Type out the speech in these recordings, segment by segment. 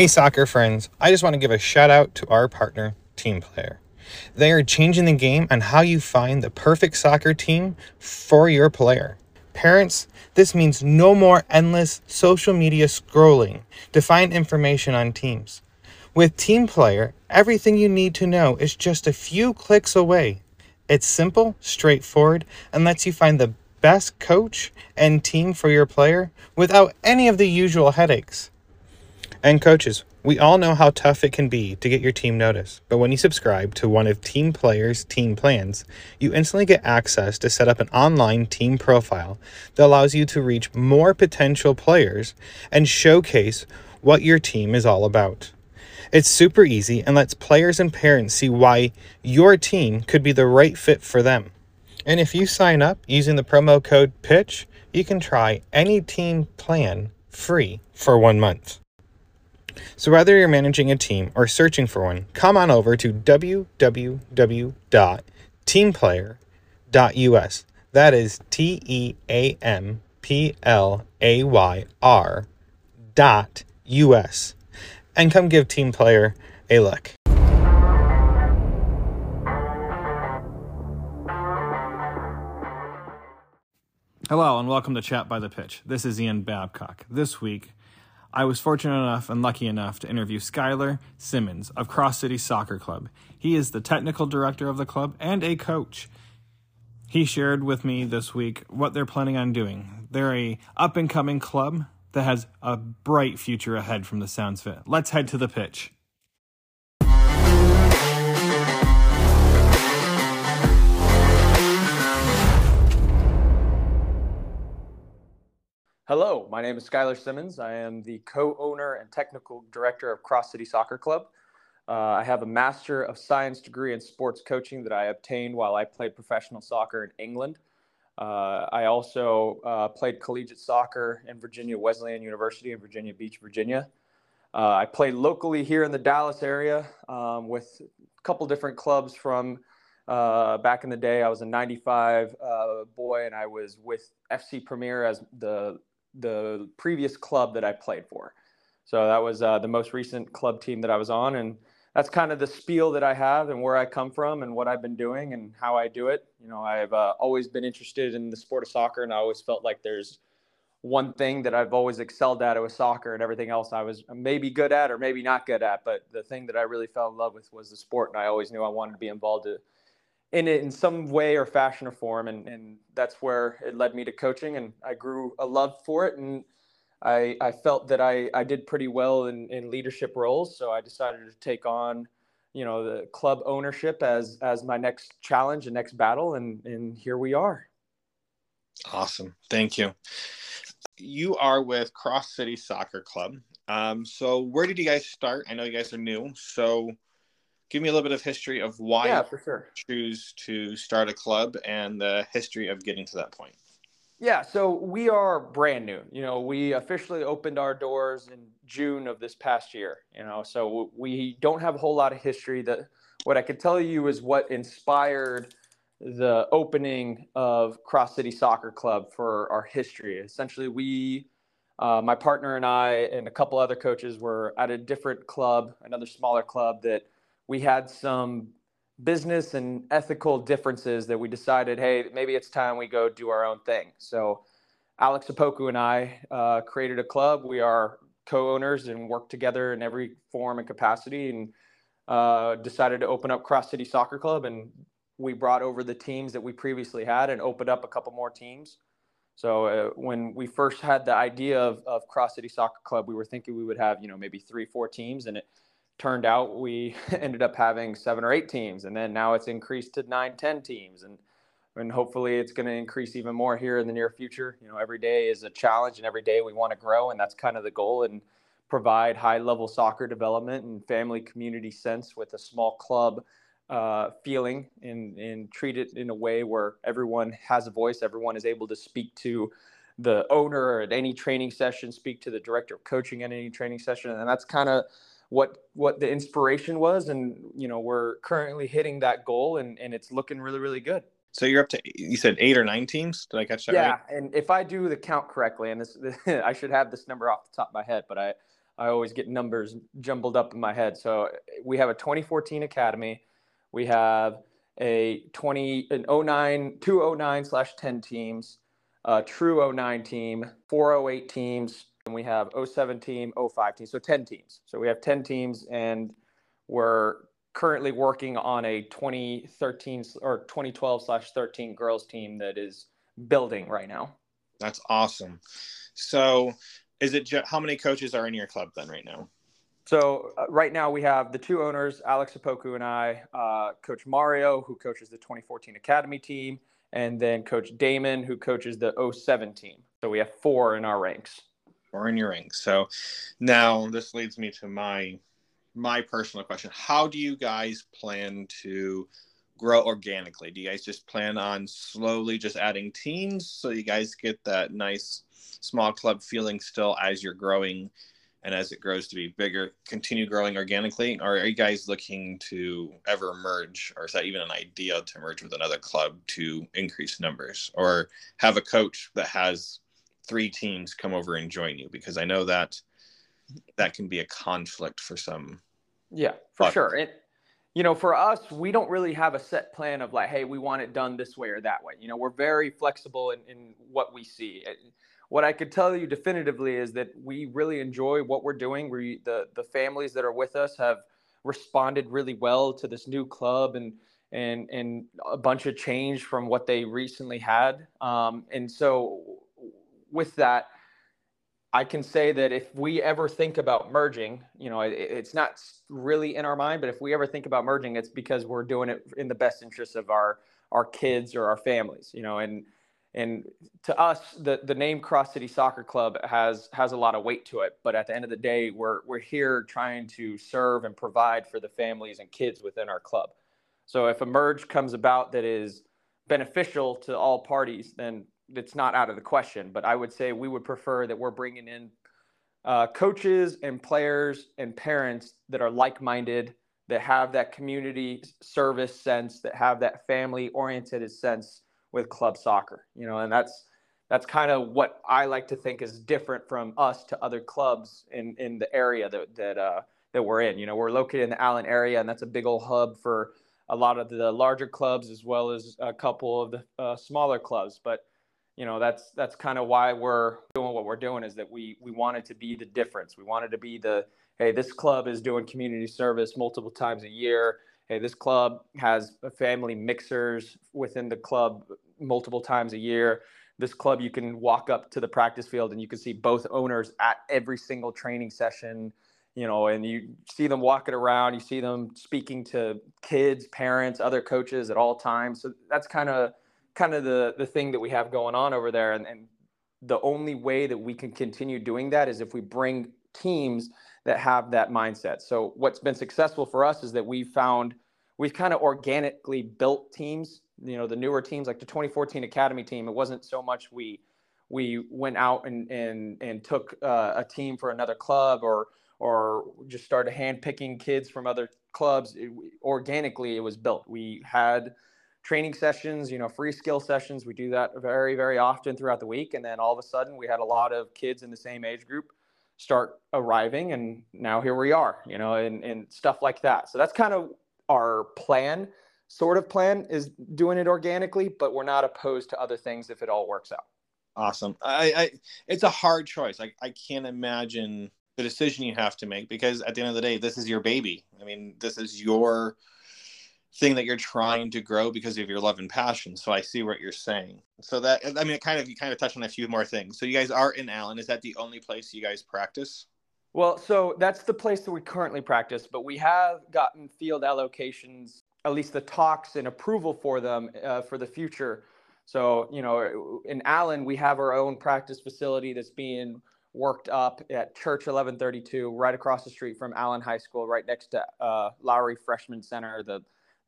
Hey, soccer friends. I just want to give a shout out to our partner, Team Player. They are changing the game on how you find the perfect soccer team for your player. Parents, this means no more endless social media scrolling to find information on teams. With Team Player, everything you need to know is just a few clicks away. It's simple, straightforward, and lets you find the best coach and team for your player without any of the usual headaches. And coaches, we all know how tough it can be to get your team noticed, but when you subscribe to one of Team Player's team plans, you instantly get access to set up an online team profile that allows you to reach more potential players and showcase what your team is all about. It's super easy and lets players and parents see why your team could be the right fit for them. And if you sign up using the promo code PITCH, you can try any team plan free for one month. So, whether you're managing a team or searching for one, come on over to www.teamplayer.us. That is T E A M P L A Y R dot US. And come give Team Player a look. Hello, and welcome to Chat by the Pitch. This is Ian Babcock. This week, I was fortunate enough and lucky enough to interview Skyler Simmonds of Cross City Soccer Club. He is the technical director of the club and a coach. He shared with me this week what they're planning on doing. They're a up and coming club that has a bright future ahead from the sounds of it. Let's head to the pitch. Hello, my name is Skyler Simmonds. I am the co owner and technical director of Cross City Soccer Club. Uh, I have a Master of Science degree in sports coaching that I obtained while I played professional soccer in England. Uh, I also uh, played collegiate soccer in Virginia Wesleyan University in Virginia Beach, Virginia. Uh, I played locally here in the Dallas area um, with a couple different clubs from uh, back in the day. I was a 95 uh, boy and I was with FC Premier as the the previous club that I played for. So that was uh, the most recent club team that I was on, and that's kind of the spiel that I have and where I come from and what I've been doing and how I do it. You know, I've uh, always been interested in the sport of soccer, and I always felt like there's one thing that I've always excelled at it was soccer, and everything else I was maybe good at or maybe not good at. But the thing that I really fell in love with was the sport, and I always knew I wanted to be involved in it in some way or fashion or form and, and that's where it led me to coaching and i grew a love for it and i, I felt that I, I did pretty well in, in leadership roles so i decided to take on you know the club ownership as as my next challenge and next battle and and here we are. Awesome. Thank you. You are with cross city soccer club. Um, so where did you guys start? I know you guys are new. So give me a little bit of history of why yeah, for sure. choose to start a club and the history of getting to that point. Yeah, so we are brand new. You know, we officially opened our doors in June of this past year. You know, so we don't have a whole lot of history. That what I could tell you is what inspired the opening of Cross City Soccer Club for our history. Essentially, we, uh, my partner and I, and a couple other coaches were at a different club, another smaller club that we had some business and ethical differences that we decided, hey, maybe it's time we go do our own thing. So Alex Apoku and I uh, created a club. We are co-owners and work together in every form and capacity, and uh, decided to open up Cross City Soccer Club. And we brought over the teams that we previously had and opened up a couple more teams. So uh, when we first had the idea of, of Cross City Soccer Club, we were thinking we would have you know maybe three, four teams, and it turned out we ended up having seven or eight teams and then now it's increased to nine ten teams and and hopefully it's going to increase even more here in the near future. You know every day is a challenge and every day we want to grow and that's kind of the goal and provide high level soccer development and family community sense with a small club uh, feeling and, and treat it in a way where everyone has a voice everyone is able to speak to the owner at any training session speak to the director of coaching at any training session and that's kind of what what the inspiration was and you know we're currently hitting that goal and and it's looking really really good so you're up to you said eight or nine teams did i catch that right? yeah right? and if i do the count correctly and this i should have this number off the top of my head but i I always get numbers jumbled up in my head. So we have a 2014 academy. We have a 20 an 09 209 slash 10 teams, a true 09 team, 408 teams, and we have 07 team, 05 team. So 10 teams. So we have 10 teams and we're currently working on a 2013 or 2012 slash 13 girls team that is building right now. That's awesome. So, is it just, how many coaches are in your club then right now? So uh, right now we have the two owners, Alex Apoku and I, uh, Coach Mario, who coaches the 2014 Academy team, and then Coach Damon, who coaches the 07 team. So we have four in our ranks. Four in your ranks. So now this leads me to my my personal question: How do you guys plan to grow organically? Do you guys just plan on slowly just adding teams so you guys get that nice small club feeling still as you're growing and as it grows to be bigger, continue growing organically? Or are you guys looking to ever merge, or is that even an idea to merge with another club to increase numbers, or have a coach that has three teams come over and join you? Because I know that that can be a conflict for some. Yeah, for sure. And you know, for us, we don't really have a set plan of like, hey, we want it done this way or that way. You know, we're very flexible in, in what we see. What I could tell you definitively is that we really enjoy what we're doing. We the the families that are with us have responded really well to this new club and and and a bunch of change from what they recently had. Um, and so with that, I can say that if we ever think about merging, you know, it, it's not really in our mind, but if we ever think about merging, it's because we're doing it in the best interest of our our kids or our families, you know, and and to us, the the name Cross City Soccer Club has has a lot of weight to it. But at the end of the day, we're we're here trying to serve and provide for the families and kids within our club. So if a merge comes about that is beneficial to all parties, then it's not out of the question. But I would say we would prefer that we're bringing in uh, coaches and players and parents that are like-minded, that have that community service sense, that have that family-oriented sense with club soccer. You know, and that's that's kind of what I like to think is different from us to other clubs in in the area that that uh, that we're in. You know, we're located in the Allen area, and that's a big old hub for a lot of the larger clubs as well as a couple of the uh, smaller clubs. But you know that's that's kind of why we're doing what we're doing is that we we wanted to be the difference. We wanted to be the hey this club is doing community service multiple times a year. Hey this club has family mixers within the club multiple times a year. This club you can walk up to the practice field and you can see both owners at every single training session you know and you see them walking around you see them speaking to kids parents other coaches at all times. So that's kind of kind of the the thing that we have going on over there. And, and the only way that we can continue doing that is if we bring teams that have that mindset. So what's been successful for us is that we found we've kind of organically built teams you know the newer teams like the 2014 academy team. It wasn't so much we we went out and and and took uh, a team for another club or or just started handpicking kids from other clubs. It, organically it was built. We had training sessions, you know, free skill sessions. We do that very, very often throughout the week. And then all of a sudden, we had a lot of kids in the same age group start arriving. And now here we are, you know, and, and stuff like that. So that's kind of our plan, sort of plan is doing it organically, but we're not opposed to other things if it all works out. Awesome. I, I it's a hard choice. I, I can't imagine the decision you have to make because at the end of the day, this is your baby. I mean, this is your thing that you're trying to grow because of your love and passion. So I see what you're saying. So that I mean, it kind of you kind of touched on a few more things. So you guys are in Allen. Is that the only place you guys practice? Well, so that's the place that we currently practice, but we have gotten field allocations, at least the talks and approval for them uh, for the future. So you know, in Allen, we have our own practice facility that's being worked up at Church 1132, right across the street from Allen High School, right next to uh, Lowery Freshman Center, the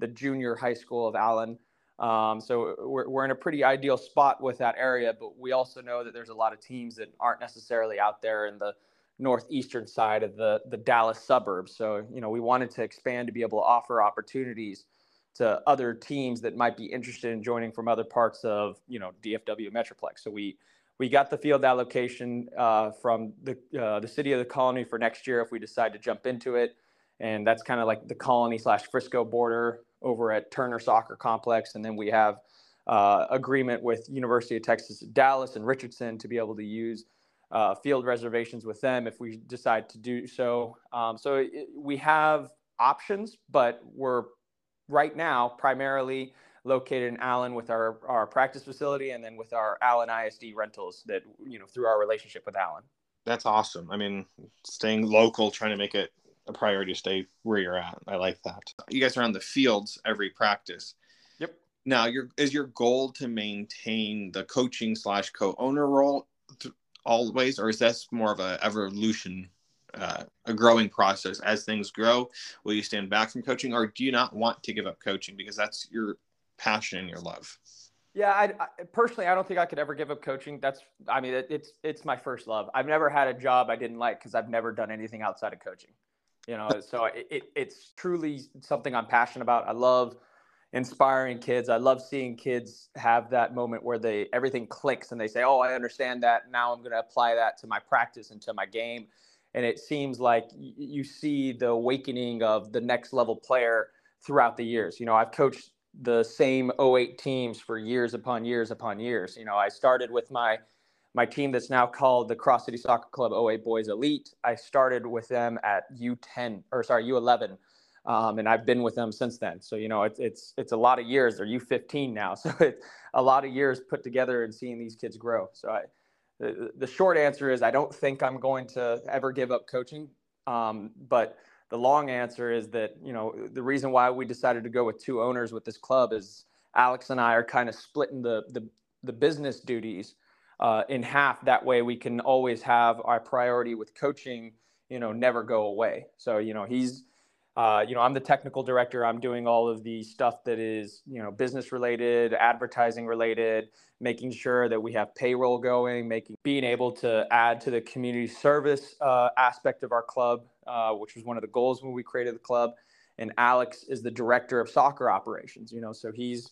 the junior high school of Allen. Um, so we're, we're in a pretty ideal spot with that area, but we also know that there's a lot of teams that aren't necessarily out there in the northeastern side of the, the Dallas suburbs. So, you know, we wanted to expand to be able to offer opportunities to other teams that might be interested in joining from other parts of, you know, DFW Metroplex. So we, we got the field allocation uh, from the uh, the city of the colony for next year if we decide to jump into it, and that's kind of like the colony slash Frisco border over at Turner Soccer Complex, and then we have uh, agreement with University of Texas Dallas and Richardson to be able to use uh, field reservations with them if we decide to do so. Um, so it, we have options, but we're right now primarily located in Allen with our, our practice facility and then with our Allen ISD rentals that, you know, through our relationship with Allen. That's awesome. I mean, staying local, trying to make it a priority to stay where you're at. I like that. You guys are on the fields every practice. Yep. Now, your is your goal to maintain the coaching slash co-owner role th- always, or is this more of a evolution, uh, a growing process as things grow? Will you stand back from coaching, or do you not want to give up coaching because that's your passion and your love? Yeah, I, I, personally, I don't think I could ever give up coaching. That's, I mean, it, it's it's my first love. I've never had a job I didn't like because I've never done anything outside of coaching. You know, so it, it, it's truly something I'm passionate about. I love inspiring kids. I love seeing kids have that moment where they everything clicks and they say, "Oh, I understand that. Now I'm going to apply that to my practice and to my game." And it seems like you see the awakening of the next level player throughout the years. You know, I've coached the same 08 teams for years upon years upon years. You know, I started with my my team that's now called the Cross City Soccer Club 08 Boys Elite. I started with them at U10 or sorry U11, um, and I've been with them since then. So you know, it's it's it's a lot of years. They're U15 now, so it's a lot of years put together and seeing these kids grow. So I, the, the short answer is I don't think I'm going to ever give up coaching, um, but the long answer is that you know the reason why we decided to go with two owners with this club is Alex and I are kind of splitting the the, the business duties uh, in half. That way, we can always have our priority with coaching, you know, never go away. So you know he's. Uh, you know, I'm the technical director. I'm doing all of the stuff that is, you know, business related, advertising related, making sure that we have payroll going, making being able to add to the community service uh, aspect of our club uh, which was one of the goals when we created the club. And Alex is the director of soccer operations. You know, so he's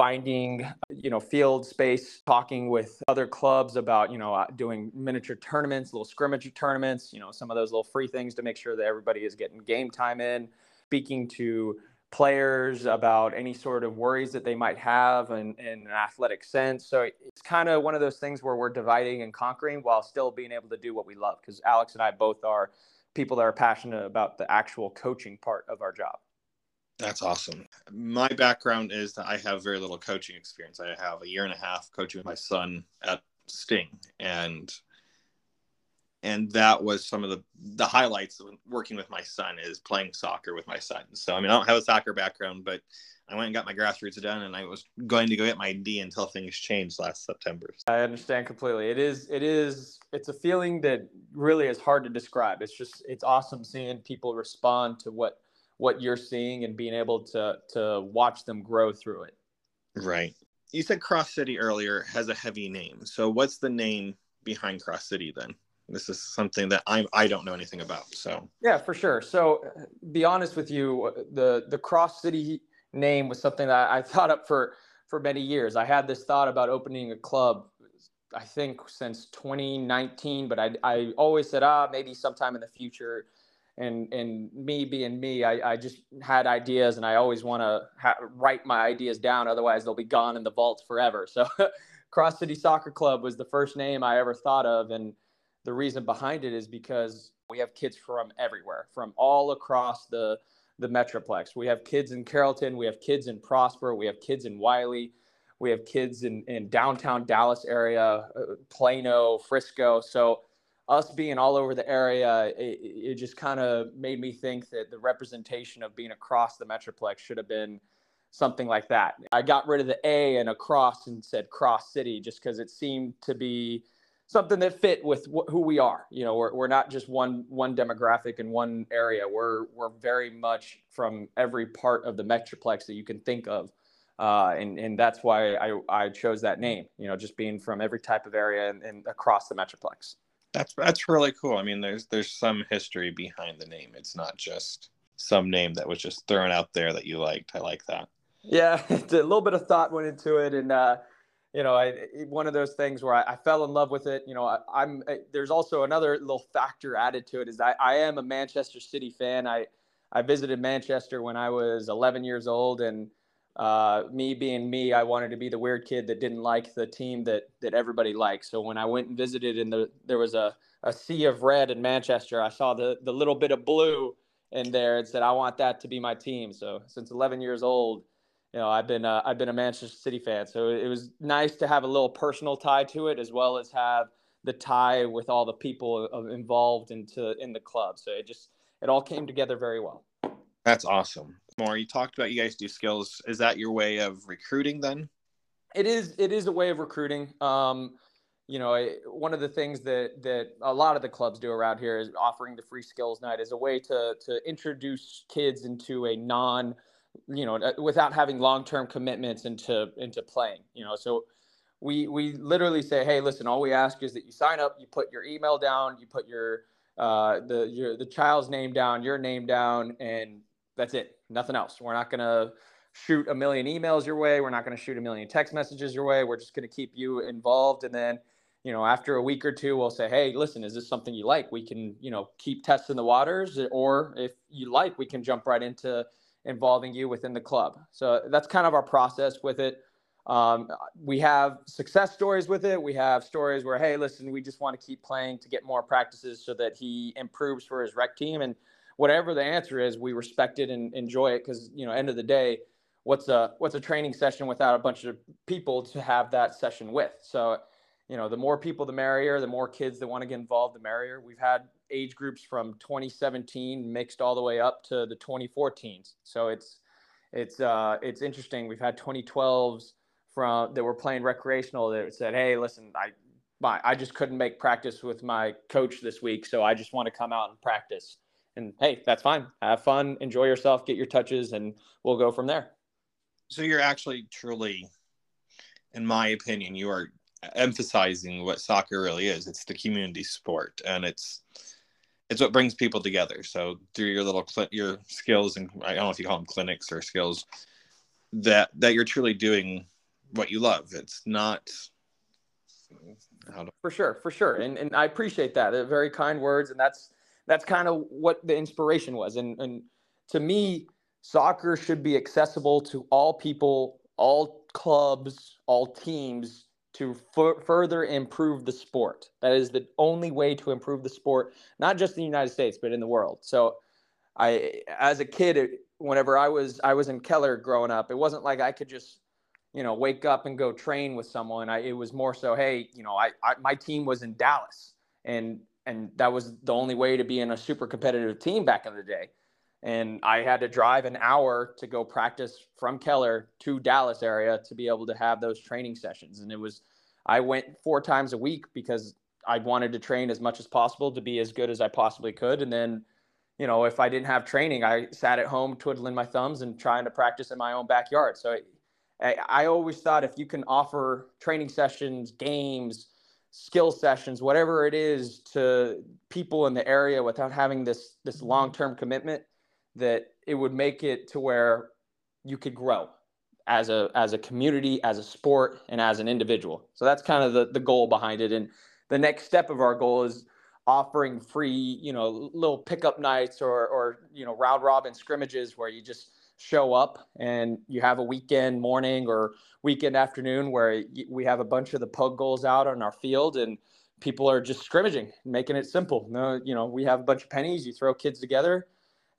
finding you know field space talking with other clubs about you know uh, doing miniature tournaments little scrimmage tournaments you know some of those little free things to make sure that everybody is getting game time in speaking to players about any sort of worries that they might have in, in an athletic sense so it's kind of one of those things where we're dividing and conquering while still being able to do what we love because alex and i both are people that are passionate about the actual coaching part of our job. That's awesome. My background is that I have very little coaching experience. I have a year and a half coaching with my son at Sting, and and that was some of the the highlights of working with my son is playing soccer with my son. So I mean, I don't have a soccer background, but I went and got my grassroots done, and I was going to go get my D until things changed last September. I understand completely. It is, it is, it's a feeling that really is hard to describe. It's just, it's awesome seeing people respond to what what you're seeing and being able to to watch them grow through it. Right. You said Cross City earlier has a heavy name. So what's the name behind Cross City then? This is something that I'm I don't know anything about. So yeah, for sure. So be honest with you, the the Cross City name was something that I thought up for for many years. I had this thought about opening a club, I think since 2019, but I I always said ah maybe sometime in the future. And and me being me, I, I just had ideas, and I always want to ha- write my ideas down. Otherwise, they'll be gone in the vault forever. So, Cross City Soccer Club was the first name I ever thought of, and the reason behind it is because we have kids from everywhere, from all across the the Metroplex. We have kids in Carrollton, we have kids in Prosper, we have kids in Wylie, we have kids in, in downtown Dallas area, uh, Plano, Frisco. So us being all over the area, it, it just kind of made me think that the representation of being across the Metroplex should have been something like that. I got rid of the A and across and said Cross City just because it seemed to be something that fit with wh- who we are. You know, we're, we're not just one one demographic in one area. We're we're very much from every part of the metroplex that you can think of, uh, and and that's why I I chose that name. You know, just being from every type of area and, and across the metroplex. That's that's really cool. I mean, there's there's some history behind the name. It's not just some name that was just thrown out there that you liked. I like that. Yeah, a little bit of thought went into it, and uh, you know, I, one of those things where I, I, fell in love with it. You know, I, am there's also another little factor added to it is I, I am a Manchester City fan. I I visited Manchester when I was 11 years old, and uh, me being me, I wanted to be the weird kid that didn't like the team that that everybody liked. So when I went and visited, and the there was a a sea of red in Manchester, I saw the the little bit of blue in there and said, I want that to be my team. So since 11 years old, you know, I've been uh, I've been a Manchester City fan, so it was nice to have a little personal tie to it, as well as have the tie with all the people involved into in the club. So it just it all came together very well. That's awesome. More, you talked about you guys do skills. Is that your way of recruiting then? It is. It is a way of recruiting. Um, you know, one of the things that that a lot of the clubs do around here is offering the free skills night as a way to to introduce kids into a non you know, uh, without having long-term commitments into into playing. You know, so we we literally say, hey, listen, all we ask is that you sign up, you put your email down, you put your uh, the your the child's name down, your name down, and that's it. Nothing else. We're not gonna shoot a million emails your way. We're not gonna shoot a million text messages your way. We're just gonna keep you involved, and then you know after a week or two we'll say hey listen is this something you like we can you know keep testing the waters or if you like we can jump right into involving you within the club. So that's kind of our process with it. Um, we have success stories with it. We have stories where, hey, listen, we just want to keep playing to get more practices so that he improves for his rec team. And whatever the answer is, we respect it and enjoy it because, you know, end of the day, what's a what's a training session without a bunch of people to have that session with? So, you know, the more people, the merrier. The more kids that want to get involved, the merrier. We've had age groups from 2017 mixed all the way up to the 2014s. So it's it's uh, it's interesting. We've had 2012s from that were playing recreational that said, "Hey, listen, I my, I just couldn't make practice with my coach this week, so I just want to come out and practice." And hey, that's fine. Have fun, enjoy yourself, get your touches, and we'll go from there. So you're actually truly, in my opinion, you are emphasizing what soccer really is. It's the community sport, and it's it's what brings people together. So through your little cl- your skills and I don't know if you call them clinics or skills that that you're truly doing what you love. It's not for sure, for sure, and and I appreciate that. They're very kind words, and that's that's kind of what the inspiration was. And and to me, soccer should be accessible to all people, all clubs, all teams to f- further improve the sport. That is the only way to improve the sport, not just in the United States, but in the world. So, I, as a kid, it, whenever I was I was in Keller growing up, it wasn't like I could just, you know, wake up and go train with someone. I, it was more so, hey, you know, I, I my team was in Dallas, and and that was the only way to be in a super competitive team back in the day and I had to drive an hour to go practice from Keller to Dallas area to be able to have those training sessions. And it was, I went four times a week because I wanted to train as much as possible to be as good as I possibly could. And then, you know, if I didn't have training, I sat at home twiddling my thumbs and trying to practice in my own backyard. So I, I always thought if you can offer training sessions, games, skill sessions, whatever it is to people in the area without having this this mm-hmm. long-term commitment, that it would make it to where you could grow as a as a community, as a sport, and as an individual. So that's kind of the the goal behind it. And the next step of our goal is offering free, you know, little pickup nights or or you know round robin scrimmages where you just show up and you have a weekend morning or weekend afternoon where we have a bunch of the Pugg goals out on our field and people are just scrimmaging, making it simple. No, you know, we have a bunch of pennies. You throw kids together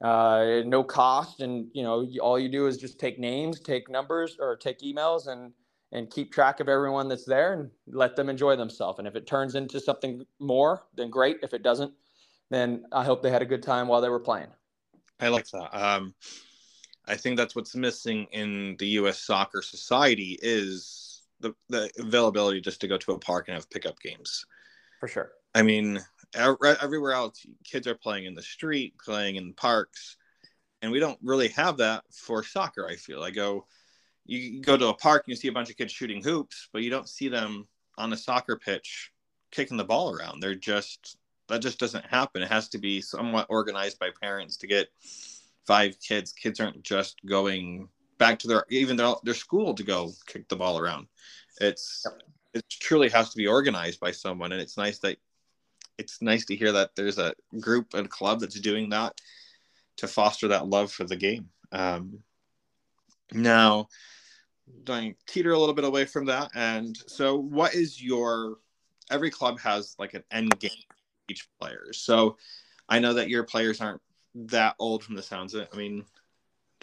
uh, no cost, and you know all you do is just take names, take numbers, or take emails, and and keep track of everyone that's there and let them enjoy themselves. And if it turns into something more, then great. If it doesn't, then I hope they had a good time while they were playing. I like that. Um, I think that's what's missing in the U.S. soccer society is the, the availability just to go to a park and have pickup games. For sure. I mean, everywhere else, kids are playing in the street, playing in parks, and we don't really have that for soccer. I feel I go, you go to a park and you see a bunch of kids shooting hoops, but you don't see them on a soccer pitch kicking the ball around. They're just that just doesn't happen. It has to be somewhat organized by parents to get five kids. Kids aren't just going back to their even their, their school to go kick the ball around. It's yep. it truly has to be organized by someone, and it's nice that it's nice to hear that there's a group and club that's doing that to foster that love for the game. Um, now, going teeter a little bit away from that, and so what is your? Every club has like an end game each player. So I know that your players aren't that old from the sounds of it. I mean,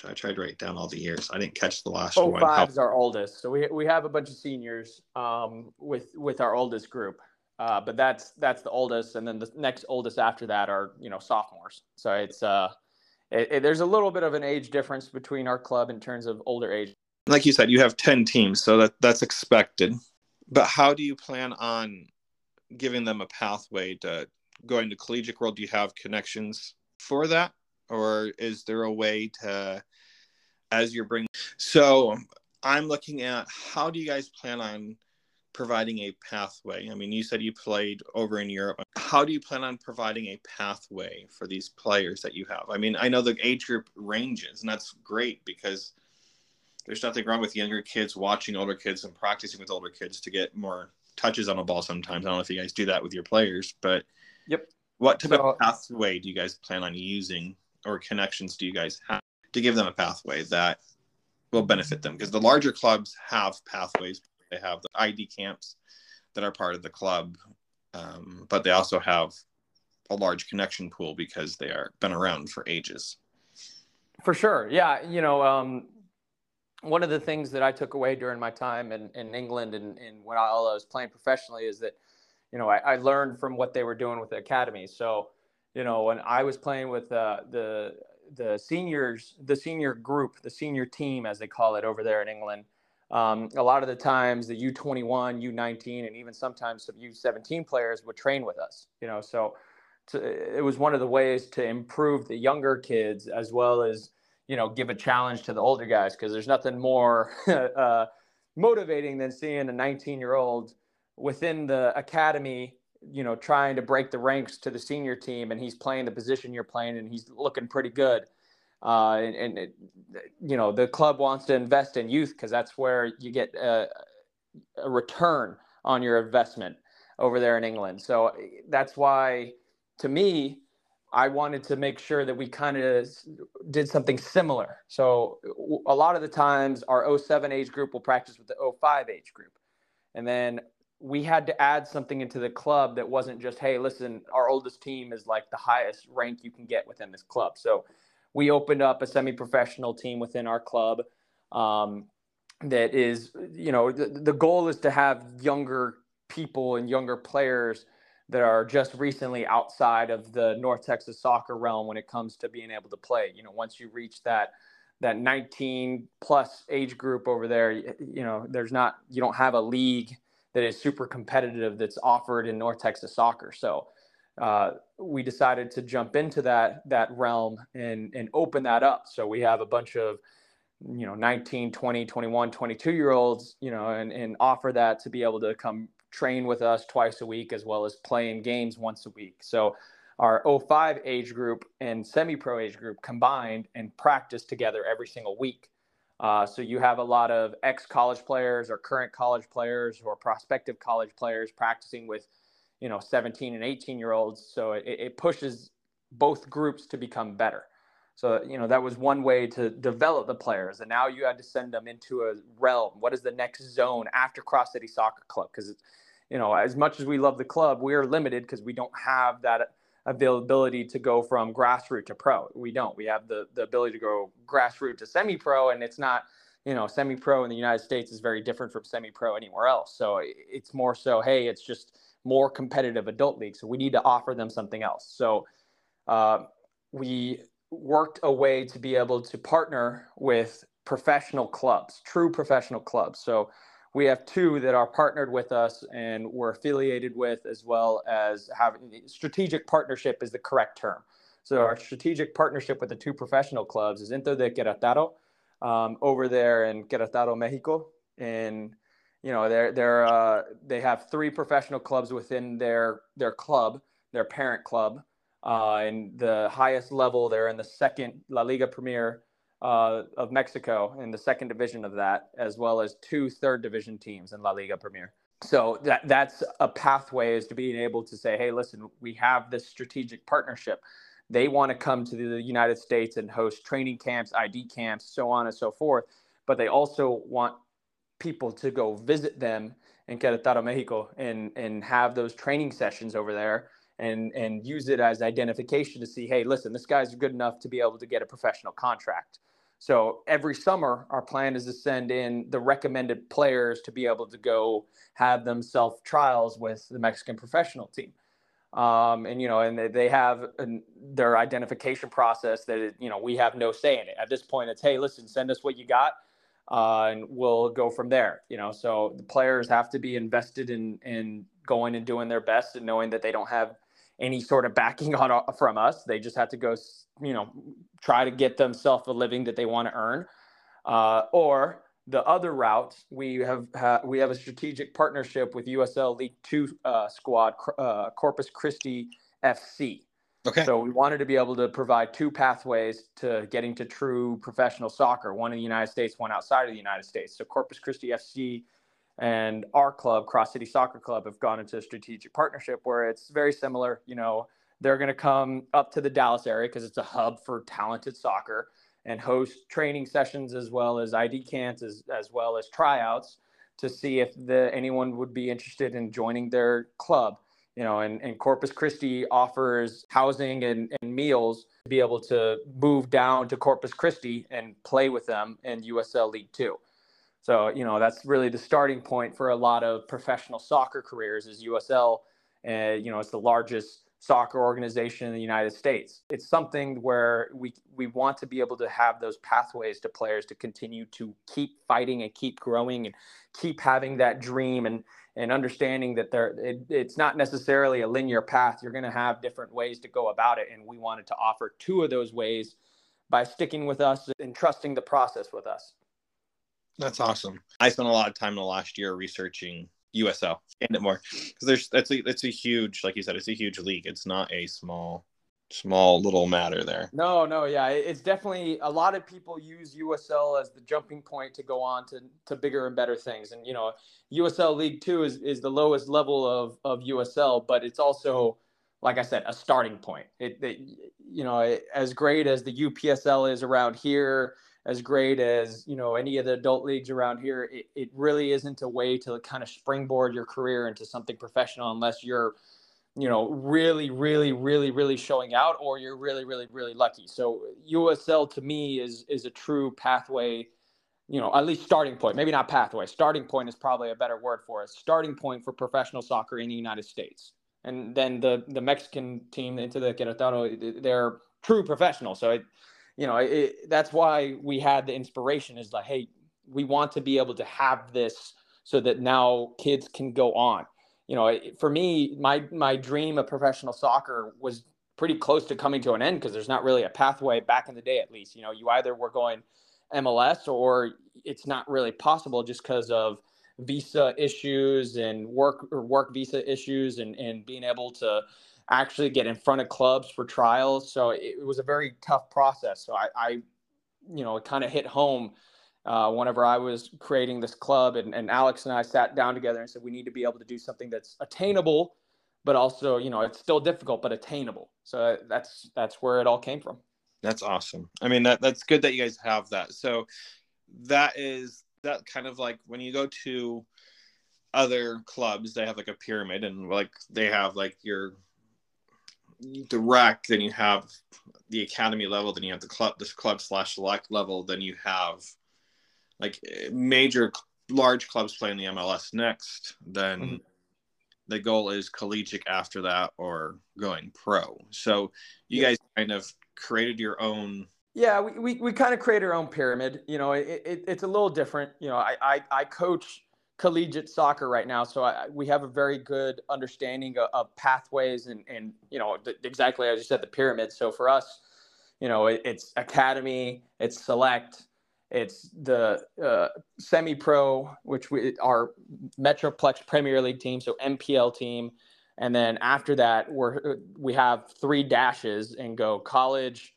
I tried to write down all the years. I didn't catch the last oh, one. Five's is our oldest. So we, we have a bunch of seniors um, with with our oldest group. Uh, but that's that's the oldest, and then the next oldest after that are you know sophomores. So it's uh, it, it, there's a little bit of an age difference between our club in terms of older age. Like you said, you have ten teams, so that that's expected. But how do you plan on giving them a pathway to going to collegiate world? Do you have connections for that, or is there a way to, as you're bringing? So I'm looking at how do you guys plan on providing a pathway? I mean, you said you played over in Europe. How do you plan on providing a pathway for these players that you have? I mean, I know the age group ranges, and that's great because there's nothing wrong with younger kids watching older kids and practicing with older kids to get more touches on a ball sometimes. I don't know if you guys do that with your players, but yep. What type so, of pathway do you guys plan on using or connections do you guys have to give them a pathway that will benefit them? Because the larger clubs have pathways they have the ID camps that are part of the club, um, but they also have a large connection pool because they are been around for ages. For sure, yeah. You know, um, one of the things that I took away during my time in, in England and, and when I was playing professionally is that, you know, I, I, learned from what they were doing with the academy. So, you know, when I was playing with uh, the the seniors, the senior group, the senior team, as they call it over there in England, um, a lot of the times the U21, U19, and even sometimes some U17 players would train with us. You know, so to, it was one of the ways to improve the younger kids as well as you know give a challenge to the older guys because there's nothing more uh, motivating than seeing a 19 year old within the academy you know trying to break the ranks to the senior team and he's playing the position you're playing and he's looking pretty good uh, and, and it, you know the club wants to invest in youth because that's where you get a, a, return on your investment over there in England. So that's why, to me, I wanted to make sure that we kind of did something similar. So a lot of the times, our 07 age group will practice with the 05 age group, and then we had to add something into the club that wasn't just, hey, listen, our oldest team is like the highest rank you can get within this club. So we opened up a semi-professional team within our club um, that is, you know, the, the goal is to have younger people and younger players that are just recently outside of the North Texas soccer realm when it comes to being able to play. You know, once you reach that that 19 plus age group over there, you know, there's not you don't have a league that is super competitive that's offered in North Texas soccer. So uh, we decided to jump into that that realm and and open that up. So we have a bunch of you know 19 20 21 22 year olds you know and, and offer that to be able to come train with us twice a week as well as playing games once a week so our 05 age group and semi-pro age group combined and practice together every single week uh, so you have a lot of ex-college players or current college players or prospective college players practicing with you know 17 and 18 year olds so it, it pushes both groups to become better. So you know that was one way to develop the players. And now you had to send them into a realm. What is the next zone after cross city soccer club? Because you know as much as we love the club we are limited because we don't have that availability to go from grassroots to pro we don't we have the, the ability to go grassroots to semi-pro and it's not you know semi-pro in the united states is very different from semi-pro anywhere else so it's more so hey it's just more competitive adult league. So we need to offer them something else. So uh, we worked a way to be able to partner with professional clubs, true professional clubs. So we have two that are partnered with us and we're affiliated with, as well as having strategic partnership is the correct term. So our strategic partnership with the two professional clubs is Inter de Querétaro um, over there in Querétaro, Mexico, and you know they're they're uh, they have three professional clubs within their their club their parent club uh, and the highest level they're in the second La Liga Premier uh, of Mexico in the second division of that, as well as two third division teams in La Liga Premier. So that that's a pathway is to being able to say, hey, listen, we have this strategic partnership. They want to come to the United States and host training camps, ID camps, so on and so forth. But they also want people to go visit them in Querétaro, Mexico, and and have those training sessions over there and and use it as identification to see, hey, listen, this guy's good enough to be able to get a professional contract. So every summer, our plan is to send in the recommended players to be able to go have them self trials with the Mexican professional team. Um, and you know, and they, they have an, their identification process that you know we have no say in it. At this point, it's hey, listen, send us what you got, uh, and we'll go from there. You know, so the players have to be invested in in going and doing their best and knowing that they don't have any sort of backing on uh, from us. They just had to go, you know, try to get themselves a living that they want to earn. Uh, or the other route, we have ha- we have a strategic partnership with USL League Two uh, squad, uh, Corpus Christi FC. Okay. So we wanted to be able to provide two pathways to getting to true professional soccer, one in the United States, one outside of the United States. So Corpus Christi FC and our club, Cross City Soccer Club, have gone into a strategic partnership where it's very similar. You know, they're going to come up to the Dallas area because it's a hub for talented soccer and host training sessions as well as ID camps as, as well as tryouts to see if the anyone would be interested in joining their club. You know, and, and Corpus Christi offers housing and, and meals to be able to move down to Corpus Christi and play with them in USL League Two. So, you know, that's really the starting point for a lot of professional soccer careers is USL. And, uh, you know, it's the largest soccer organization in the United States. It's something where we, we want to be able to have those pathways to players to continue to keep fighting and keep growing and keep having that dream and, and understanding that there it, it's not necessarily a linear path. You're going to have different ways to go about it. And we wanted to offer two of those ways by sticking with us and trusting the process with us. That's awesome. I spent a lot of time in the last year researching USL and it more because there's that's a it's a huge like you said it's a huge league. It's not a small small little matter there. No, no, yeah, it's definitely a lot of people use USL as the jumping point to go on to to bigger and better things. And you know, USL League Two is is the lowest level of of USL, but it's also like I said, a starting point. It, it you know, it, as great as the UPSL is around here, as great as you know any of the adult leagues around here it, it really isn't a way to kind of springboard your career into something professional unless you're you know really really really really showing out or you're really really really lucky. So usl to me is is a true pathway you know at least starting point maybe not pathway starting point is probably a better word for it starting point for professional soccer in the united states. And then the the mexican team Inter de querétaro they're true professional so it you know, it, that's why we had the inspiration is like, hey, we want to be able to have this so that now kids can go on. You know, for me, my my dream of professional soccer was pretty close to coming to an end because there's not really a pathway back in the day, at least. You know, you either were going MLS or it's not really possible just because of visa issues and work or work visa issues and, and being able to actually get in front of clubs for trials. So it, it was a very tough process. So I, I you know, it kind of hit home uh, whenever I was creating this club, and, and Alex and I sat down together and said we need to be able to do something that's attainable, but also you know it's still difficult but attainable. So that's that's where it all came from. That's awesome. I mean that that's good that you guys have that. So that is that kind of like when you go to other clubs, they have like a pyramid, and like they have like your direct, then you have the academy level, then you have the club, this club slash select level, then you have like major large clubs playing the MLS next. Then mm-hmm. the goal is collegiate after that or going pro. So you yeah. guys kind of created your own. Yeah, we, we, we kind of create our own pyramid. You know, it, it, it's a little different. You know, I, I, I coach collegiate soccer right now. So I, we have a very good understanding of, of pathways and, and, you know, the, exactly as you said, the pyramid. So for us, you know, it, it's academy, it's select, it's the uh, semi-pro, which we our Metroplex Premier League team, so MPL team, and then after that, we're we have three dashes and go college,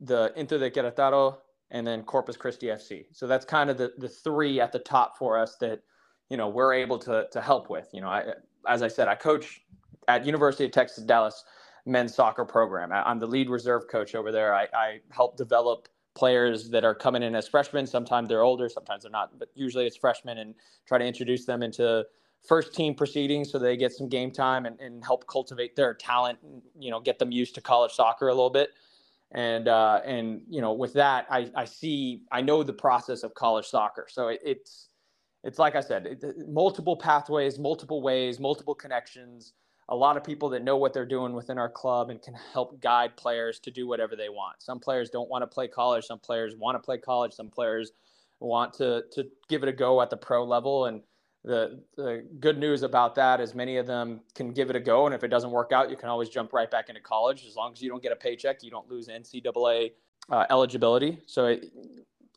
the Inter de Querétaro and then Corpus Christi FC. So that's kind of the the three at the top for us that you know we're able to to help with. You know, I, as I said, I coach at University of Texas Dallas men's soccer program. I'm the lead reserve coach over there. I, I help develop players that are coming in as freshmen. Sometimes they're older, sometimes they're not, but usually it's freshmen and try to introduce them into first team proceedings so they get some game time and, and help cultivate their talent, and, you know, get them used to college soccer a little bit. And, uh, and, you know, with that, I, I see, I know the process of college soccer. So it, it's, it's like I said, it, multiple pathways, multiple ways, multiple connections a lot of people that know what they're doing within our club and can help guide players to do whatever they want. Some players don't want to play college. Some players want to play college. Some players want to to give it a go at the pro level. And the the good news about that is many of them can give it a go. And if it doesn't work out, you can always jump right back into college as long as you don't get a paycheck. You don't lose NCAA uh, eligibility. So, it,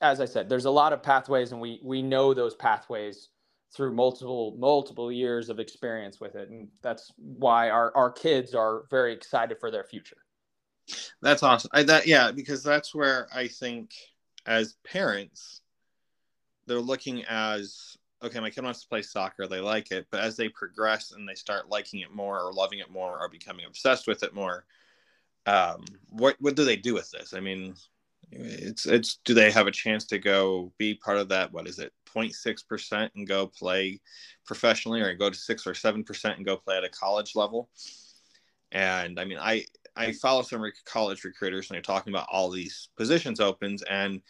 as I said, there's a lot of pathways, and we we know those pathways through multiple multiple years of experience with it and that's why our, our kids are very excited for their future that's awesome I, that yeah because that's where i think as parents they're looking as okay my kid wants to play soccer they like it but as they progress and they start liking it more or loving it more or becoming obsessed with it more um, what what do they do with this? I mean it's it's do they have a chance to go be part of that what is it 0.6% and go play professionally or go to 6 or 7% and go play at a college level? And i mean i i follow some college recruiters and they're talking about all these positions opens and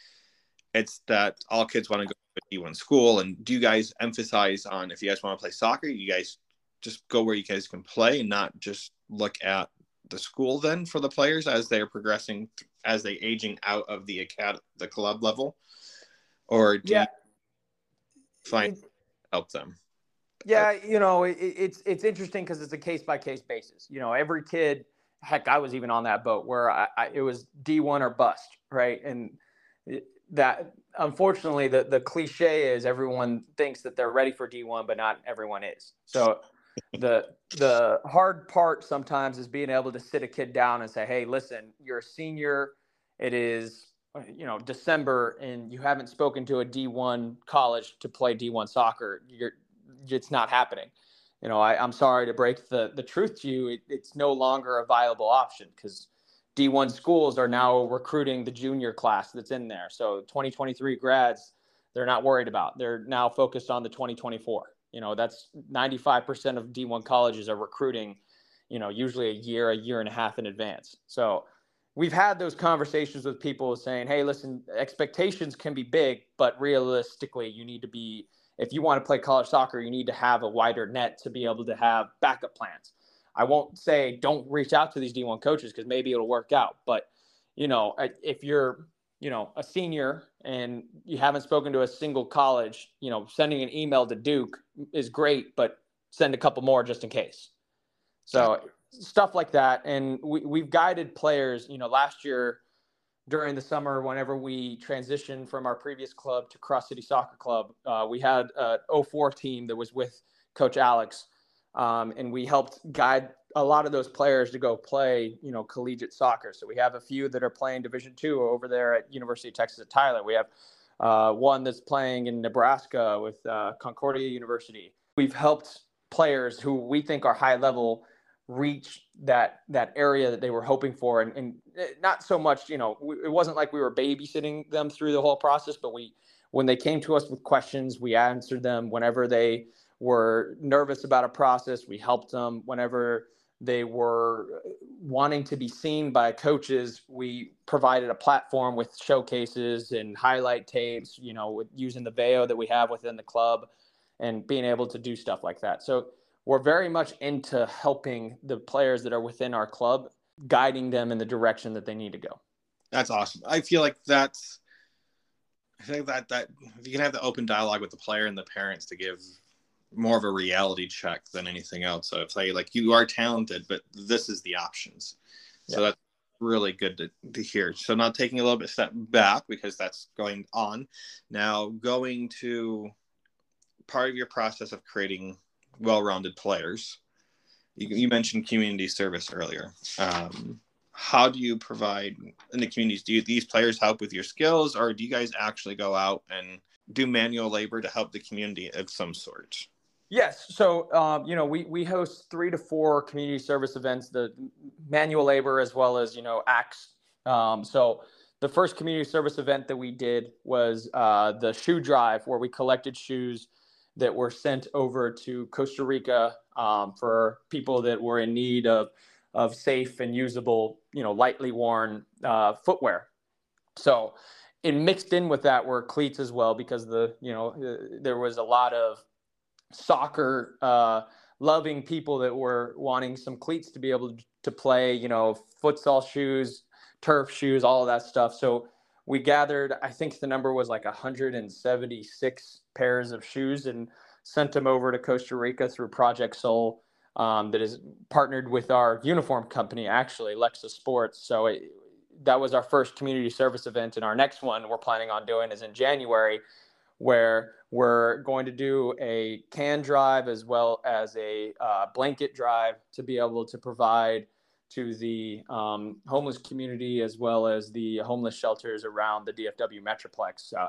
it's that all kids want to go D1 school. And do you guys emphasize on if you guys want to play soccer you guys just go where you guys can play and not just look at the school then for the players as they're progressing as they aging out of the acad the club level? Or do yeah. you find help them? Yeah you know it, it's it's interesting because it's a case by case basis. You know every kid heck i was even on that boat where I, I it was d1 or bust right? And it, that unfortunately the the cliche is everyone thinks that they're ready for d1 but not everyone is so the the hard part sometimes is being able to sit a kid down and say, "Hey, listen, you're a senior. It is you know December, and you haven't spoken to a D1 college to play D1 soccer. You're it's not happening." You know, I, I'm sorry to break the the truth to you. It, it's no longer a viable option because D1 schools are now recruiting the junior class that's in there. So 2023 grads, they're not worried about. They're now focused on the 2024. You know, that's 95% of D1 colleges are recruiting, you know, usually a year, a year and a half in advance. So we've had those conversations with people saying, hey, listen, expectations can be big, but realistically, you need to be, if you want to play college soccer, you need to have a wider net to be able to have backup plans. I won't say don't reach out to these D1 coaches because maybe it'll work out. But, you know, if you're you know a senior and you haven't spoken to a single college you know sending an email to duke is great but send a couple more just in case so stuff like that and we, we've guided players you know last year during the summer whenever we transitioned from our previous club to cross city soccer club uh, we had a 04 team that was with coach alex um, and we helped guide a lot of those players to go play, you know, collegiate soccer. So we have a few that are playing Division two over there at University of Texas at Tyler. We have uh, one that's playing in Nebraska with uh, Concordia University. We've helped players who we think are high level reach that that area that they were hoping for, and, and not so much, you know, it wasn't like we were babysitting them through the whole process, but we when they came to us with questions, we answered them whenever they were nervous about a process. We helped them whenever they were wanting to be seen by coaches. We provided a platform with showcases and highlight tapes, you know, with using the VEO that we have within the club and being able to do stuff like that. So we're very much into helping the players that are within our club, guiding them in the direction that they need to go. That's awesome. I feel like that's I think that that if you can have the open dialogue with the player and the parents to give more of a reality check than anything else. So it's like like you are talented, but this is the options. So that's really good to, to hear. So now taking a little bit step back because that's going on. Now going to part of your process of creating well-rounded players. You, you mentioned community service earlier. Um, how do you provide in the communities? Do you, these players help with your skills, or do you guys actually go out and do manual labor to help the community of some sort? Yes. So, um, you know, we, we host three to four community service events, the manual labor as well as, you know, acts. Um, so, the first community service event that we did was uh, the shoe drive, where we collected shoes that were sent over to Costa Rica um, for people that were in need of, of safe and usable, you know, lightly worn uh, footwear. So, and mixed in with that were cleats as well, because the, you know, uh, there was a lot of soccer uh, loving people that were wanting some cleats to be able to play, you know, futsal shoes, turf shoes, all of that stuff. So we gathered, I think the number was like 176 pairs of shoes and sent them over to Costa Rica through Project Soul. Um, that is partnered with our uniform company, actually, Lexa Sports. So it, that was our first community service event. And our next one we're planning on doing is in January, where we're going to do a can drive as well as a uh, blanket drive to be able to provide to the um, homeless community as well as the homeless shelters around the DFW Metroplex. Uh,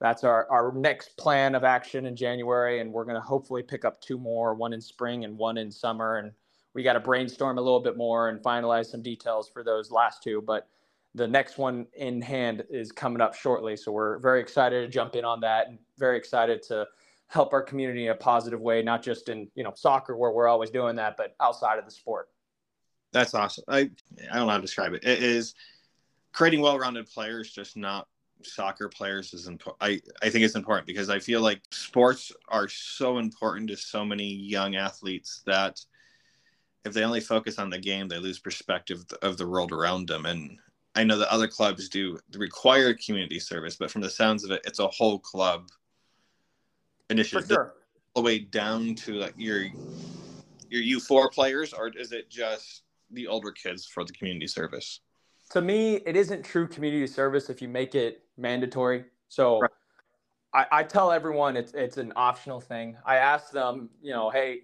that's our, our next plan of action in January, and we're going to hopefully pick up two more, one in spring and one in summer. And we got to brainstorm a little bit more and finalize some details for those last two. But the next one in hand is coming up shortly. So we're very excited to jump in on that and very excited to help our community in a positive way, not just in, you know, soccer where we're always doing that, but outside of the sport. That's awesome. I, I don't know how to describe it. It is creating well-rounded players, just not soccer players is important. I, I think it's important because I feel like sports are so important to so many young athletes that if they only focus on the game, they lose perspective of the world around them. And I know that other clubs do require community service, but from the sounds of it, it's a whole club initiative. Sure. All the way down to like your your U four players, or is it just the older kids for the community service? To me, it isn't true community service if you make it mandatory. So right. I, I tell everyone it's it's an optional thing. I ask them, you know, hey,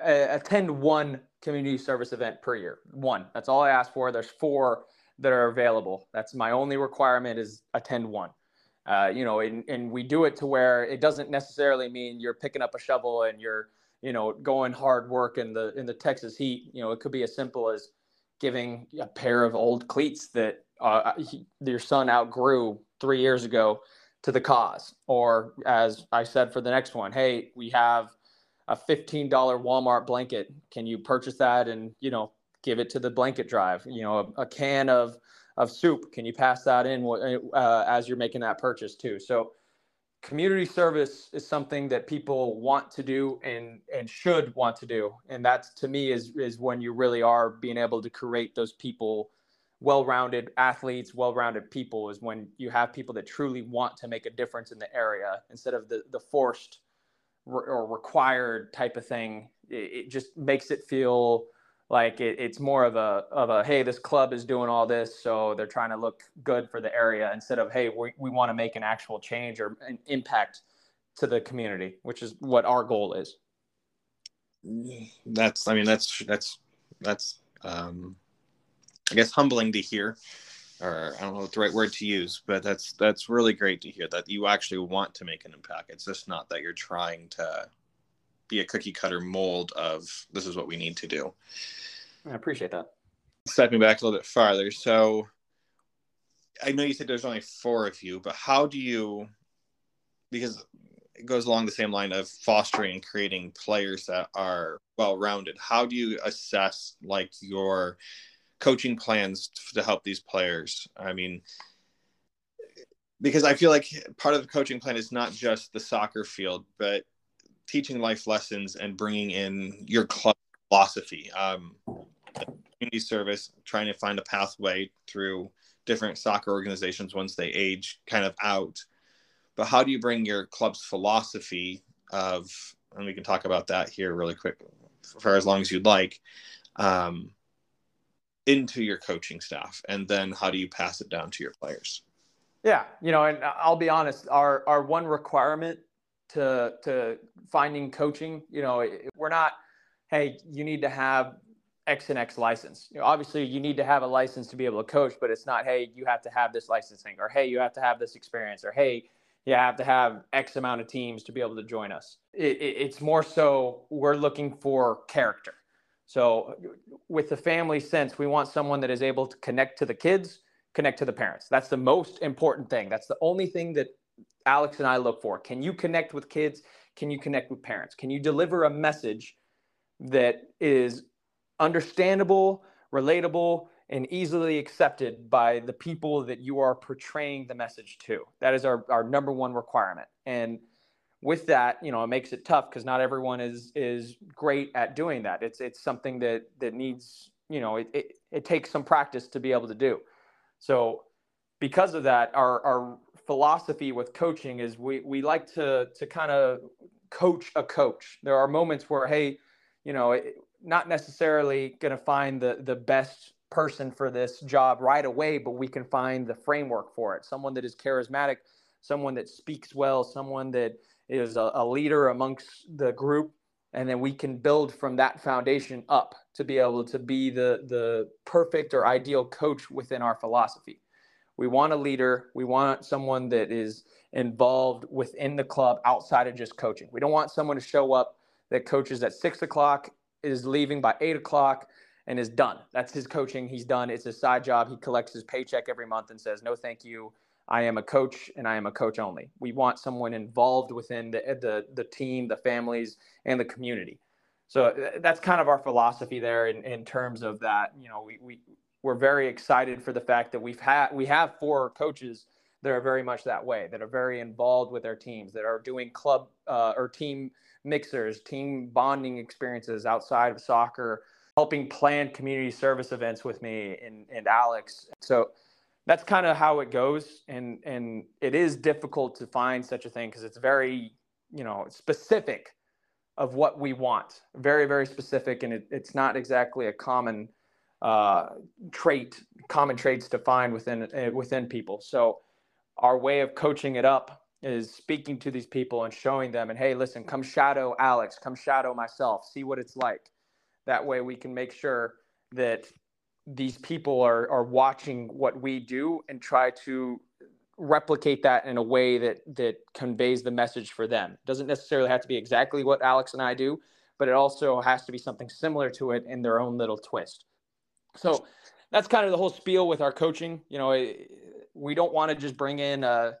attend one community service event per year. One. That's all I ask for. There's four that are available. That's my only requirement is attend one. Uh, you know, and, and we do it to where it doesn't necessarily mean you're picking up a shovel and you're, you know, going hard work in the in the Texas heat. You know, it could be as simple as giving a pair of old cleats that uh, he, your son outgrew three years ago to the cause. Or as I said for the next one, hey, we have a $15 Walmart blanket. Can you purchase that and, you know, give it to the blanket drive? You know, a, a can of, of soup. Can you pass that in uh, as you're making that purchase too? So community service is something that people want to do and, and should want to do. And that's to me is, is when you really are being able to create those people well-rounded athletes, well-rounded people is when you have people that truly want to make a difference in the area instead of the the forced or required type of thing. It, it just makes it feel like it, it's more of a of a hey, this club is doing all this, so they're trying to look good for the area instead of hey, we we want to make an actual change or an impact to the community, which is what our goal is. That's I mean that's that's that's um I guess humbling to hear, or I don't know what the right word to use, but that's that's really great to hear that you actually want to make an impact. It's just not that you're trying to be a cookie cutter mold of this is what we need to do. I appreciate that. Stepping back a little bit farther, so I know you said there's only four of you, but how do you? Because it goes along the same line of fostering and creating players that are well rounded. How do you assess like your coaching plans to help these players? I mean, because I feel like part of the coaching plan is not just the soccer field, but teaching life lessons and bringing in your club philosophy, um, community service, trying to find a pathway through different soccer organizations once they age kind of out. But how do you bring your club's philosophy of, and we can talk about that here really quick for as long as you'd like, um, into your coaching staff and then how do you pass it down to your players yeah you know and i'll be honest our our one requirement to to finding coaching you know we're not hey you need to have X and X license. You know, obviously, you need to have a license to be able to coach, but it's not, hey, you have to have this licensing, or hey, you have to have this experience, or hey, you have to have X amount of teams to be able to join us. It, it, it's more so we're looking for character. So, with the family sense, we want someone that is able to connect to the kids, connect to the parents. That's the most important thing. That's the only thing that Alex and I look for. Can you connect with kids? Can you connect with parents? Can you deliver a message that is understandable, relatable, and easily accepted by the people that you are portraying the message to? That is our, our number one requirement. And with that, you know, it makes it tough because not everyone is is great at doing that. It's it's something that that needs, you know, it, it, it takes some practice to be able to do. So because of that, our our philosophy with coaching is we we like to to kind of coach a coach. There are moments where hey, you know, not necessarily going to find the the best person for this job right away, but we can find the framework for it. Someone that is charismatic, someone that speaks well, someone that is a, a leader amongst the group, and then we can build from that foundation up to be able to be the the perfect or ideal coach within our philosophy. We want a leader. We want someone that is involved within the club outside of just coaching. We don't want someone to show up that coaches at six o'clock, is leaving by eight o'clock, and is done. That's his coaching. He's done. It's a side job. He collects his paycheck every month and says, no, thank you. I am a coach and I am a coach only. We want someone involved within the, the, the team, the families, and the community. So uh, that's kind of our philosophy there in, in terms of that. You know, we, we, we're very excited for the fact that we've had we have four coaches that are very much that way that are very involved with their teams that are doing club uh, or team mixers team bonding experiences outside of soccer helping plan community service events with me and, and alex. So that's kind of how it goes. And and it is difficult to find such a thing because it's very you know specific of what we want. Very very specific and it, it's not exactly a common uh, trait, common traits to find within uh, within people. So our way of coaching it up is speaking to these people and showing them and hey listen come shadow alex come shadow myself see what it's like. That way we can make sure that these people are are watching what we do and try to replicate that in a way that that conveys the message for them. It doesn't necessarily have to be exactly what alex and i do but it also has to be something similar to it in their own little twist so that's kind of the whole spiel with our coaching. You know, we don't want to just bring in uh,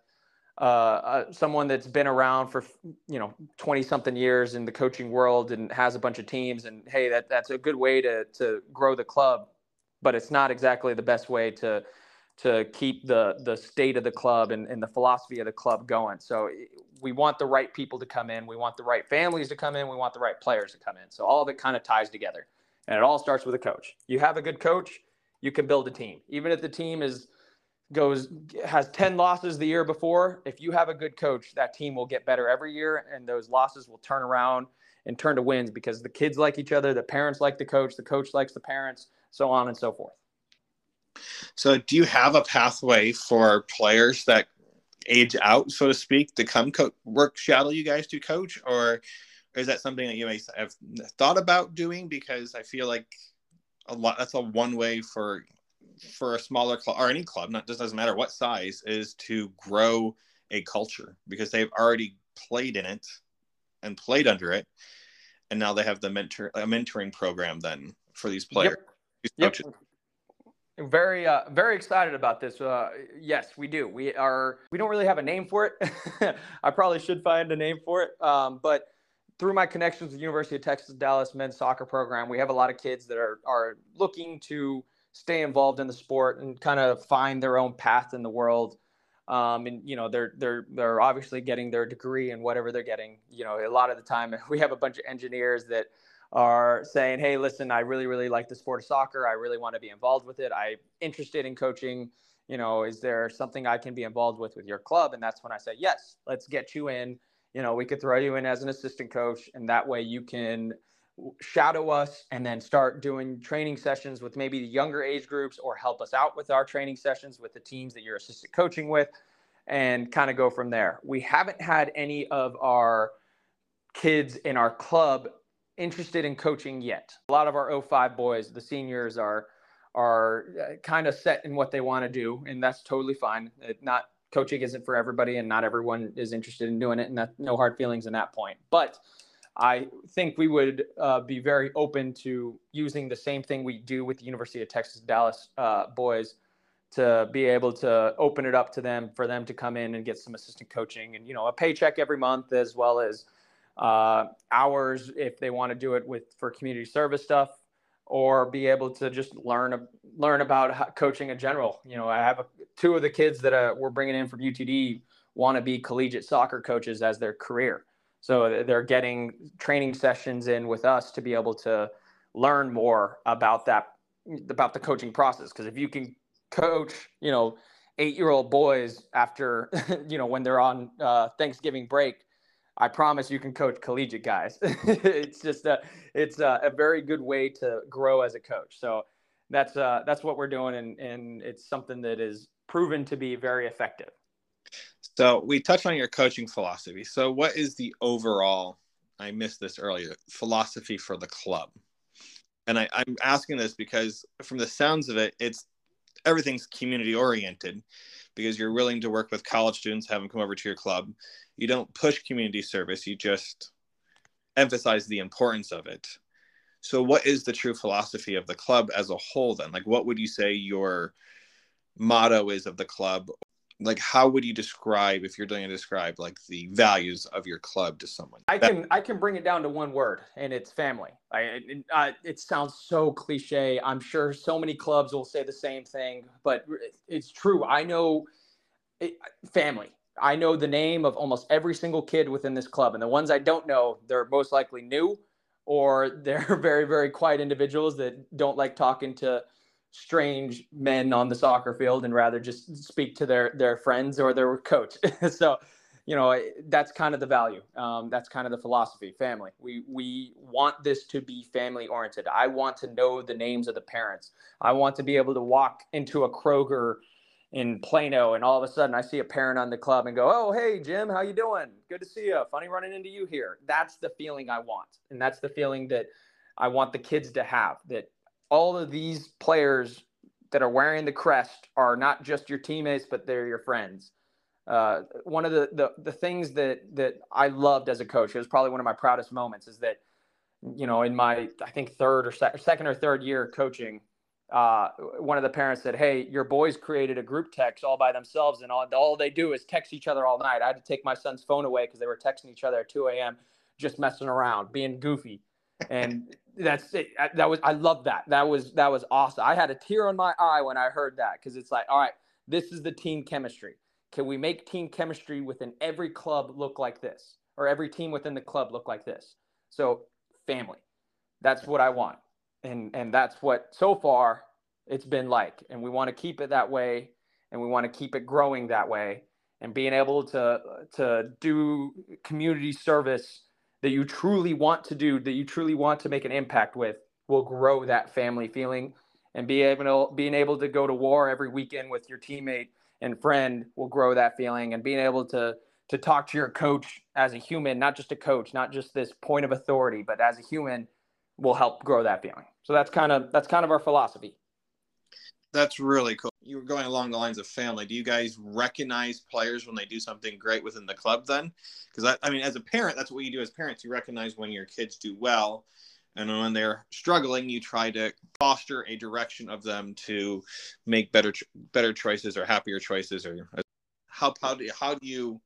uh, uh, someone that's been around for you know 20 something years in the coaching world and has a bunch of teams and hey that that's a good way to to grow the club but it's not exactly the best way to to keep the the state of the club and, and the philosophy of the club going. So we want the right people to come in. We want the right families to come in. We want the right players to come in. So all of it kind of ties together and it all starts with a coach. You have a good coach, you can build a team. Even if the team is goes has 10 losses the year before, if you have a good coach, that team will get better every year and those losses will turn around and turn to wins because the kids like each other, the parents like the coach, the coach likes the parents, so on and so forth. So, do you have a pathway for players that age out, so to speak, to come co- work shadow you guys to coach, or is that something that you may have thought about doing? Because I feel like a lot that's a one way for for a smaller club or any club, not just doesn't matter what size, is to grow a culture because they've already played in it and played under it, and now they have the mentor a mentoring program then for these players. Yep. Yep. Very, uh, very excited about this. Uh, yes, we do. We are. We don't really have a name for it. I probably should find a name for it. Um, but through my connections with the University of Texas Dallas men's soccer program, we have a lot of kids that are are looking to stay involved in the sport and kind of find their own path in the world. Um, and you know they're they're they're obviously getting their degree and whatever they're getting. You know, a lot of the time we have a bunch of engineers that are saying, "Hey, listen, I really really like the sport of soccer. I really want to be involved with it. I'm interested in coaching." You know, is there something I can be involved with with your club? And that's when I say, yes, let's get you in you know, we could throw you in as an assistant coach, and that way you can shadow us and then start doing training sessions with maybe the younger age groups or help us out with our training sessions with the teams that you're assistant coaching with and kind of go from there. We haven't had any of our kids in our club interested in coaching yet. A lot of our 05 boys, the seniors are are uh, kind of set in what they want to do, and that's totally fine. It, not coaching isn't for everybody, and not everyone is interested in doing it, and that, no hard feelings in that point. But I think we would uh, be very open to using the same thing we do with the University of Texas Dallas uh, boys to be able to open it up to them for them to come in and get some assistant coaching and you know a paycheck every month as well as uh, hours if they want to do it with for community service stuff or be able to just learn learn about coaching in general. You know, I have a, two of the kids that uh, we're bringing in from UTD want to be collegiate soccer coaches as their career. So they're getting training sessions in with us to be able to learn more about that about the coaching process. Because if you can coach, you know, eight year old boys after, you know, when they're on uh, Thanksgiving break, I promise you can coach collegiate guys. it's just a, it's a, a, very good way to grow as a coach. So that's, uh, that's what we're doing. And, and it's something that is proven to be very effective. So we touched on your coaching philosophy. So what is the overall, I missed this earlier, philosophy for the club? And I, I'm asking this because from the sounds of it, it's everything's community oriented because you're willing to work with college students, have them come over to your club. You don't push community service, you just emphasize the importance of it. So, what is the true philosophy of the club as a whole then? Like, what would you say your motto is of the club like how would you describe if you're going to describe like the values of your club to someone? I can i can bring it down to one word and it's family. I, it, uh, it sounds so cliche. I'm sure so many clubs will say the same thing but it's true. I know it, family. I know the name of almost every single kid within this club and the ones i don't know they're most likely new or they're very very quiet individuals that don't like talking to strange men on the soccer field and rather just speak to their their friends or their coach. so, you know, that's kind of the value. Um, that's kind of the philosophy. Family. We we want this to be family oriented. I want to know the names of the parents. I want to be able to walk into a Kroger in Plano and all of a sudden I see a parent on the club and go, "Oh, hey Jim, how you doing? Good to see you. Funny running into you here." That's the feeling I want. And that's the feeling that I want the kids to have that all of these players that are wearing the crest are not just your teammates, but they're your friends. Uh, one of the, the, the things that that I loved as a coach, it was probably one of my proudest moments, is that you know in my I think third or se- second or third year coaching, uh, one of the parents said, "Hey, your boys created a group text all by themselves, and all, all they do is text each other all night." I had to take my son's phone away because they were texting each other at 2 a.m. just messing around, being goofy, and that's it. That was I love that. That was that was awesome. I had a tear on my eye when I heard that because it's like, all right, this is the team chemistry. Can we make team chemistry within every club look like this, or every team within the club look like this? So family, that's what I want, and and that's what so far it's been like, and we want to keep it that way, and we want to keep it growing that way, and being able to to do community service that you truly want to do, that you truly want to make an impact with, will grow that family feeling. And be able to, being able to go to war every weekend with your teammate and friend will grow that feeling. And being able to to talk to your coach as a human, not just a coach, not just this point of authority, but as a human, will help grow that feeling. So that's kind of that's kind of our philosophy. That's really cool. You were going along the lines of family. Do you guys recognize players when they do something great within the club then? Because I, I mean, as a parent, that's what you do as parents. You recognize when your kids do well, and when they're struggling, you try to foster a direction of them to make better better choices or happier choices. Or how how do how do you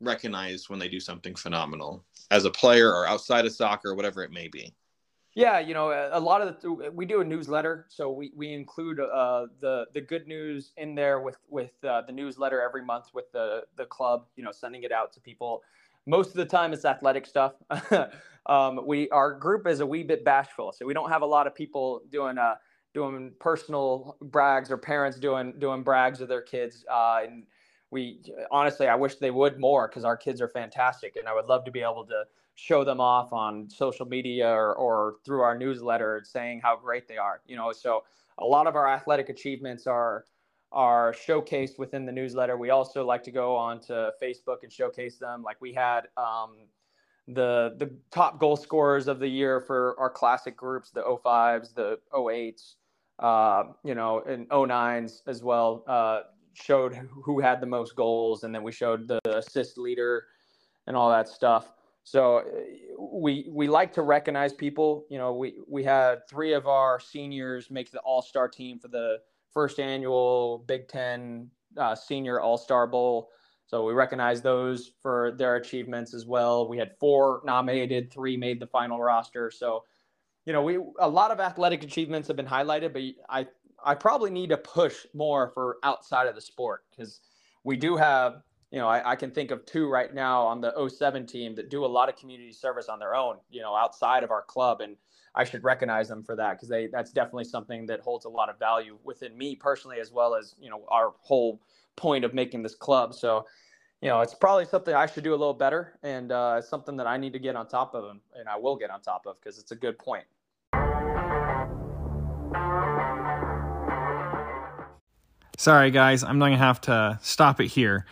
recognize when they do something phenomenal as a player or outside of soccer, whatever it may be? Yeah, you know, a lot of the, we do a newsletter, so we, we include uh, the the good news in there with with uh, the newsletter every month with the the club. You know, sending it out to people. Most of the time, it's athletic stuff. um, we our group is a wee bit bashful, so we don't have a lot of people doing uh, doing personal brags or parents doing doing brags of their kids. Uh, and we honestly, I wish they would more because our kids are fantastic, and I would love to be able to show them off on social media or, or through our newsletter saying how great they are you know so a lot of our athletic achievements are are showcased within the newsletter we also like to go on to facebook and showcase them like we had um, the the top goal scorers of the year for our classic groups, the 05s, the 08s, uh, you know, and 09s as well. Uh, showed who had the most goals, and then we showed the assist leader and all that stuff. So uh, we we like to recognize people. You know, we we had three of our seniors make the All Star team for the first annual Big Ten uh, Senior All Star Bowl. So we recognize those for their achievements as well. We had four nominated, three made the final roster. So, you know, we a lot of athletic achievements have been highlighted, but I I probably need to push more for outside of the sport because we do have, you know, I, I, can think of two right now on the 07 team that do a lot of community service on their own, you know, outside of our club. And I should recognize them for that because they that's definitely something that holds a lot of value within me personally, as well as, you know, our whole point of making this club. So, you know, it's probably something I should do a little better, and uh, it's something that I need to get on top of, and, and I will get on top of because it's a good point. Sorry, guys, I'm going to have to stop it here.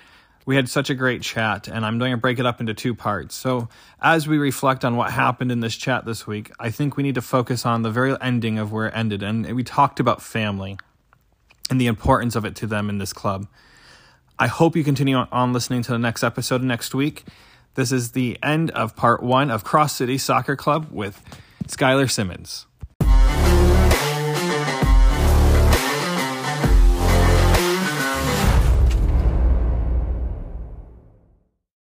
We had such a great chat, and I'm going to break it up into two parts. So, as we reflect on what happened in this chat this week, I think we need to focus on the very ending of where it ended. And we talked about family and the importance of it to them in this club. I hope you continue on listening to the next episode next week. This is the end of part one of Cross City Soccer Club with Skyler Simmonds.